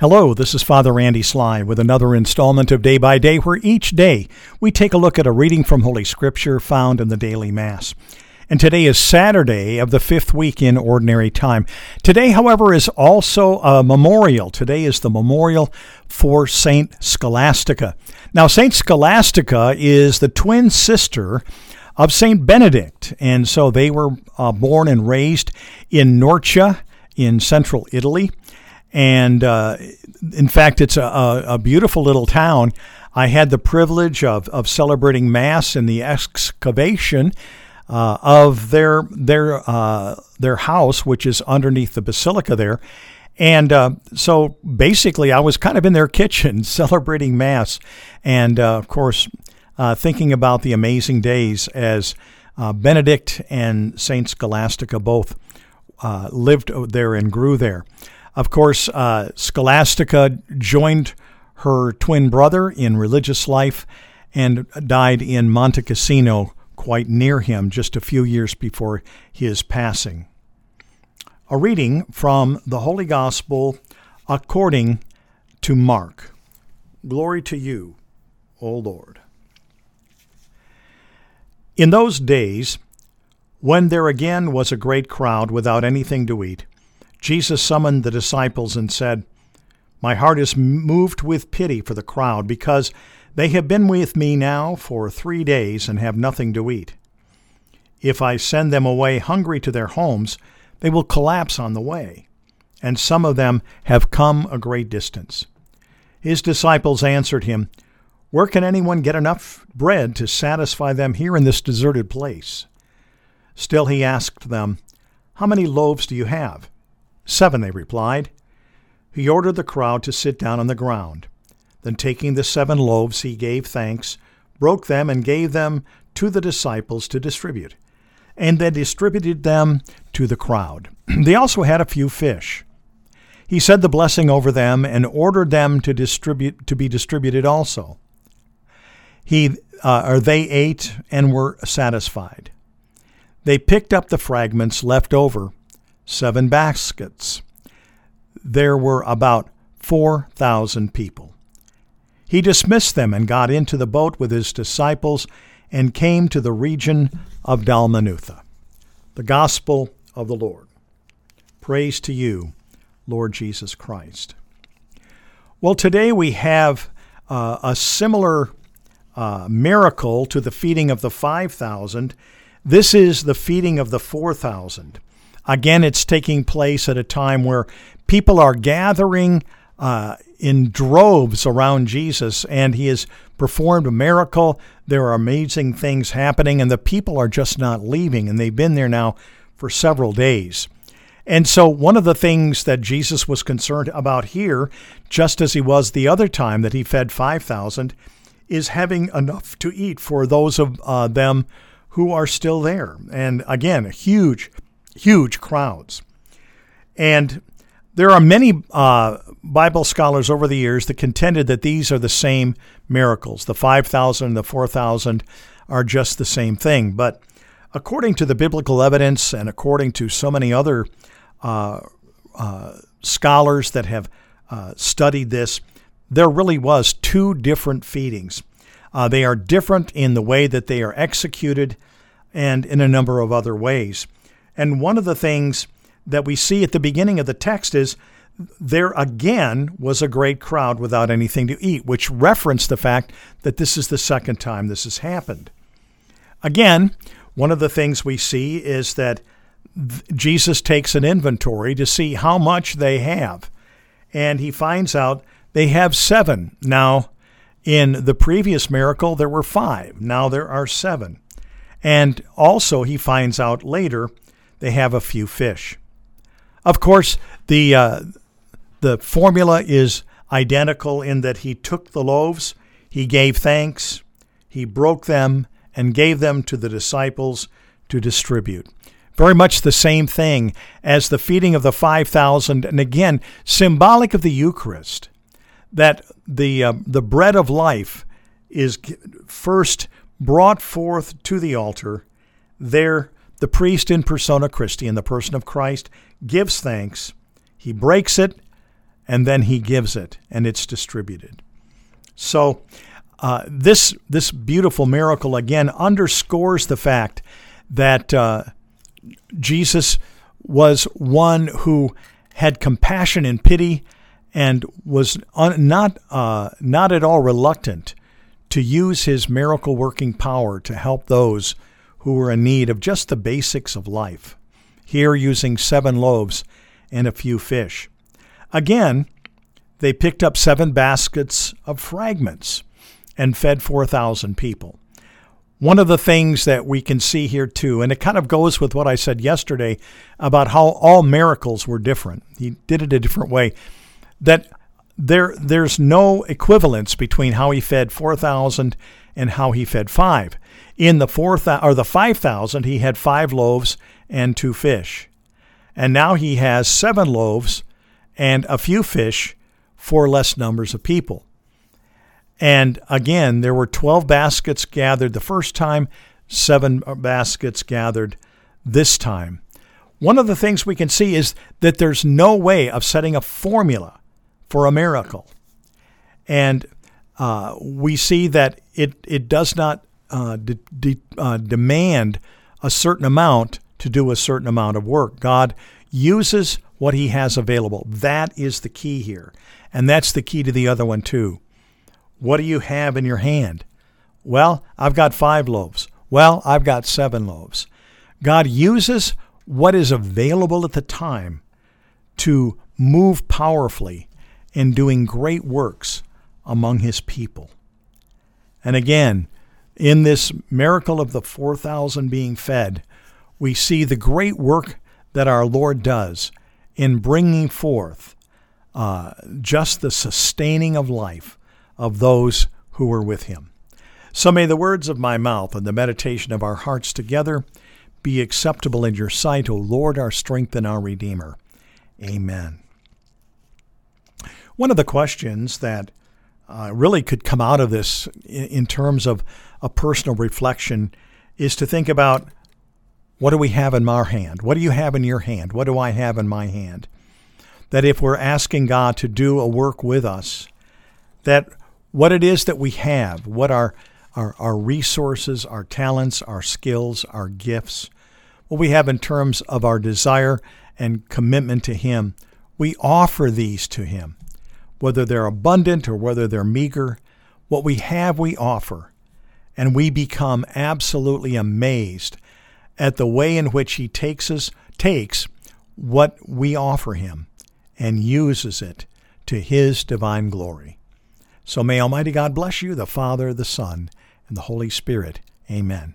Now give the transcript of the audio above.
Hello, this is Father Andy Sly with another installment of Day by Day, where each day we take a look at a reading from Holy Scripture found in the daily Mass. And today is Saturday of the fifth week in Ordinary Time. Today, however, is also a memorial. Today is the memorial for Saint Scholastica. Now, Saint Scholastica is the twin sister of Saint Benedict, and so they were uh, born and raised in Norcia in central Italy. And uh, in fact, it's a, a, beautiful little town. I had the privilege of, of celebrating Mass in the excavation uh, of their their uh, their house, which is underneath the basilica there. And uh, so basically, I was kind of in their kitchen celebrating Mass, and uh, of course, uh, thinking about the amazing days as Benedict and Saint Scholastica both lived there and grew there. Of course, uh, Scholastica joined her twin brother in religious life and died in Monte Cassino, quite near him, just a few years before his passing. A reading from the Holy Gospel according to Mark. Glory to you, O Lord. In those days, when there again was a great crowd without anything to eat, Jesus summoned the disciples and said, My heart is moved with pity for the crowd, because they have been with me now for three days and have nothing to eat. If I send them away hungry to their homes, they will collapse on the way, and some of them have come a great distance. His disciples answered him, Where can anyone get enough bread to satisfy them here in this deserted place? Still he asked them, How many loaves do you have? Seven, they replied. He ordered the crowd to sit down on the ground. Then, taking the seven loaves, he gave thanks, broke them, and gave them to the disciples to distribute. And they distributed them to the crowd. they also had a few fish. He said the blessing over them and ordered them to distribute to be distributed also. He uh, or they ate and were satisfied. They picked up the fragments left over seven baskets. There were about 4,000 people. He dismissed them and got into the boat with his disciples and came to the region of Dalmanutha. The Gospel of the Lord. Praise to you, Lord Jesus Christ. Well, today we have uh, a similar uh, miracle to the feeding of the 5,000. This is the feeding of the 4,000. Again, it's taking place at a time where people are gathering uh, in droves around Jesus, and he has performed a miracle. There are amazing things happening, and the people are just not leaving, and they've been there now for several days. And so, one of the things that Jesus was concerned about here, just as he was the other time that he fed 5,000, is having enough to eat for those of uh, them who are still there. And again, a huge huge crowds. And there are many uh, Bible scholars over the years that contended that these are the same miracles. The 5,000 and the 4,000 are just the same thing. But according to the biblical evidence and according to so many other uh, uh, scholars that have uh, studied this, there really was two different feedings. Uh, they are different in the way that they are executed and in a number of other ways. And one of the things that we see at the beginning of the text is there again was a great crowd without anything to eat, which referenced the fact that this is the second time this has happened. Again, one of the things we see is that Jesus takes an inventory to see how much they have. And he finds out they have seven. Now, in the previous miracle, there were five. Now there are seven. And also, he finds out later they have a few fish. Of course, the uh, the formula is identical in that he took the loaves, he gave thanks, he broke them, and gave them to the disciples to distribute. Very much the same thing as the feeding of the 5,000, and again, symbolic of the Eucharist, that the, uh, the bread of life is first brought forth to the altar. There, the priest in persona Christi, in the person of Christ, gives thanks. He breaks it, and then he gives it, and it's distributed. So, uh, this this beautiful miracle again underscores the fact that uh, Jesus was one who had compassion and pity, and was un- not uh, not at all reluctant to use his miracle working power to help those who were in need of just the basics of life. Here, using seven loaves and a few fish. Again, they picked up seven baskets of fragments and fed 4,000 people. One of the things that we can see here too, and it kind of goes with what I said yesterday about how all miracles were different. He did it a different way. That there there's no equivalence between how he fed 4,000 and how he fed 5. In the 4 or the 5,000 he had 5 loaves and 2 fish. And now he has 7 loaves and a few fish for less numbers of people. And again, there were 12 baskets gathered the first time, seven baskets gathered this time. One of the things we can see is that there's no way of setting a formula for a miracle. And uh, we see that it, it does not uh, de- de- uh, demand a certain amount to do a certain amount of work. God uses what he has available. That is the key here. And that's the key to the other one, too. What do you have in your hand? Well, I've got five loaves. Well, I've got seven loaves. God uses what is available at the time to move powerfully in doing great works among his people. And again, in this miracle of the 4,000 being fed, we see the great work that our Lord does in bringing forth uh, just the sustaining of life of those who were with him. So may the words of my mouth and the meditation of our hearts together be acceptable in your sight, O Lord, our strength and our Redeemer. Amen. One of the questions that uh, really could come out of this in, in terms of a personal reflection is to think about what do we have in our hand? What do you have in your hand? What do I have in my hand? That if we're asking God to do a work with us, that what it is that we have, what our, our, our resources, our talents, our skills, our gifts, what we have in terms of our desire and commitment to Him, we offer these to Him. Whether they're abundant or whether they're meager, what we have, we offer. And we become absolutely amazed at the way in which He takes us, takes what we offer Him and uses it to His divine glory. So may Almighty God bless you, the Father, the Son, and the Holy Spirit. Amen.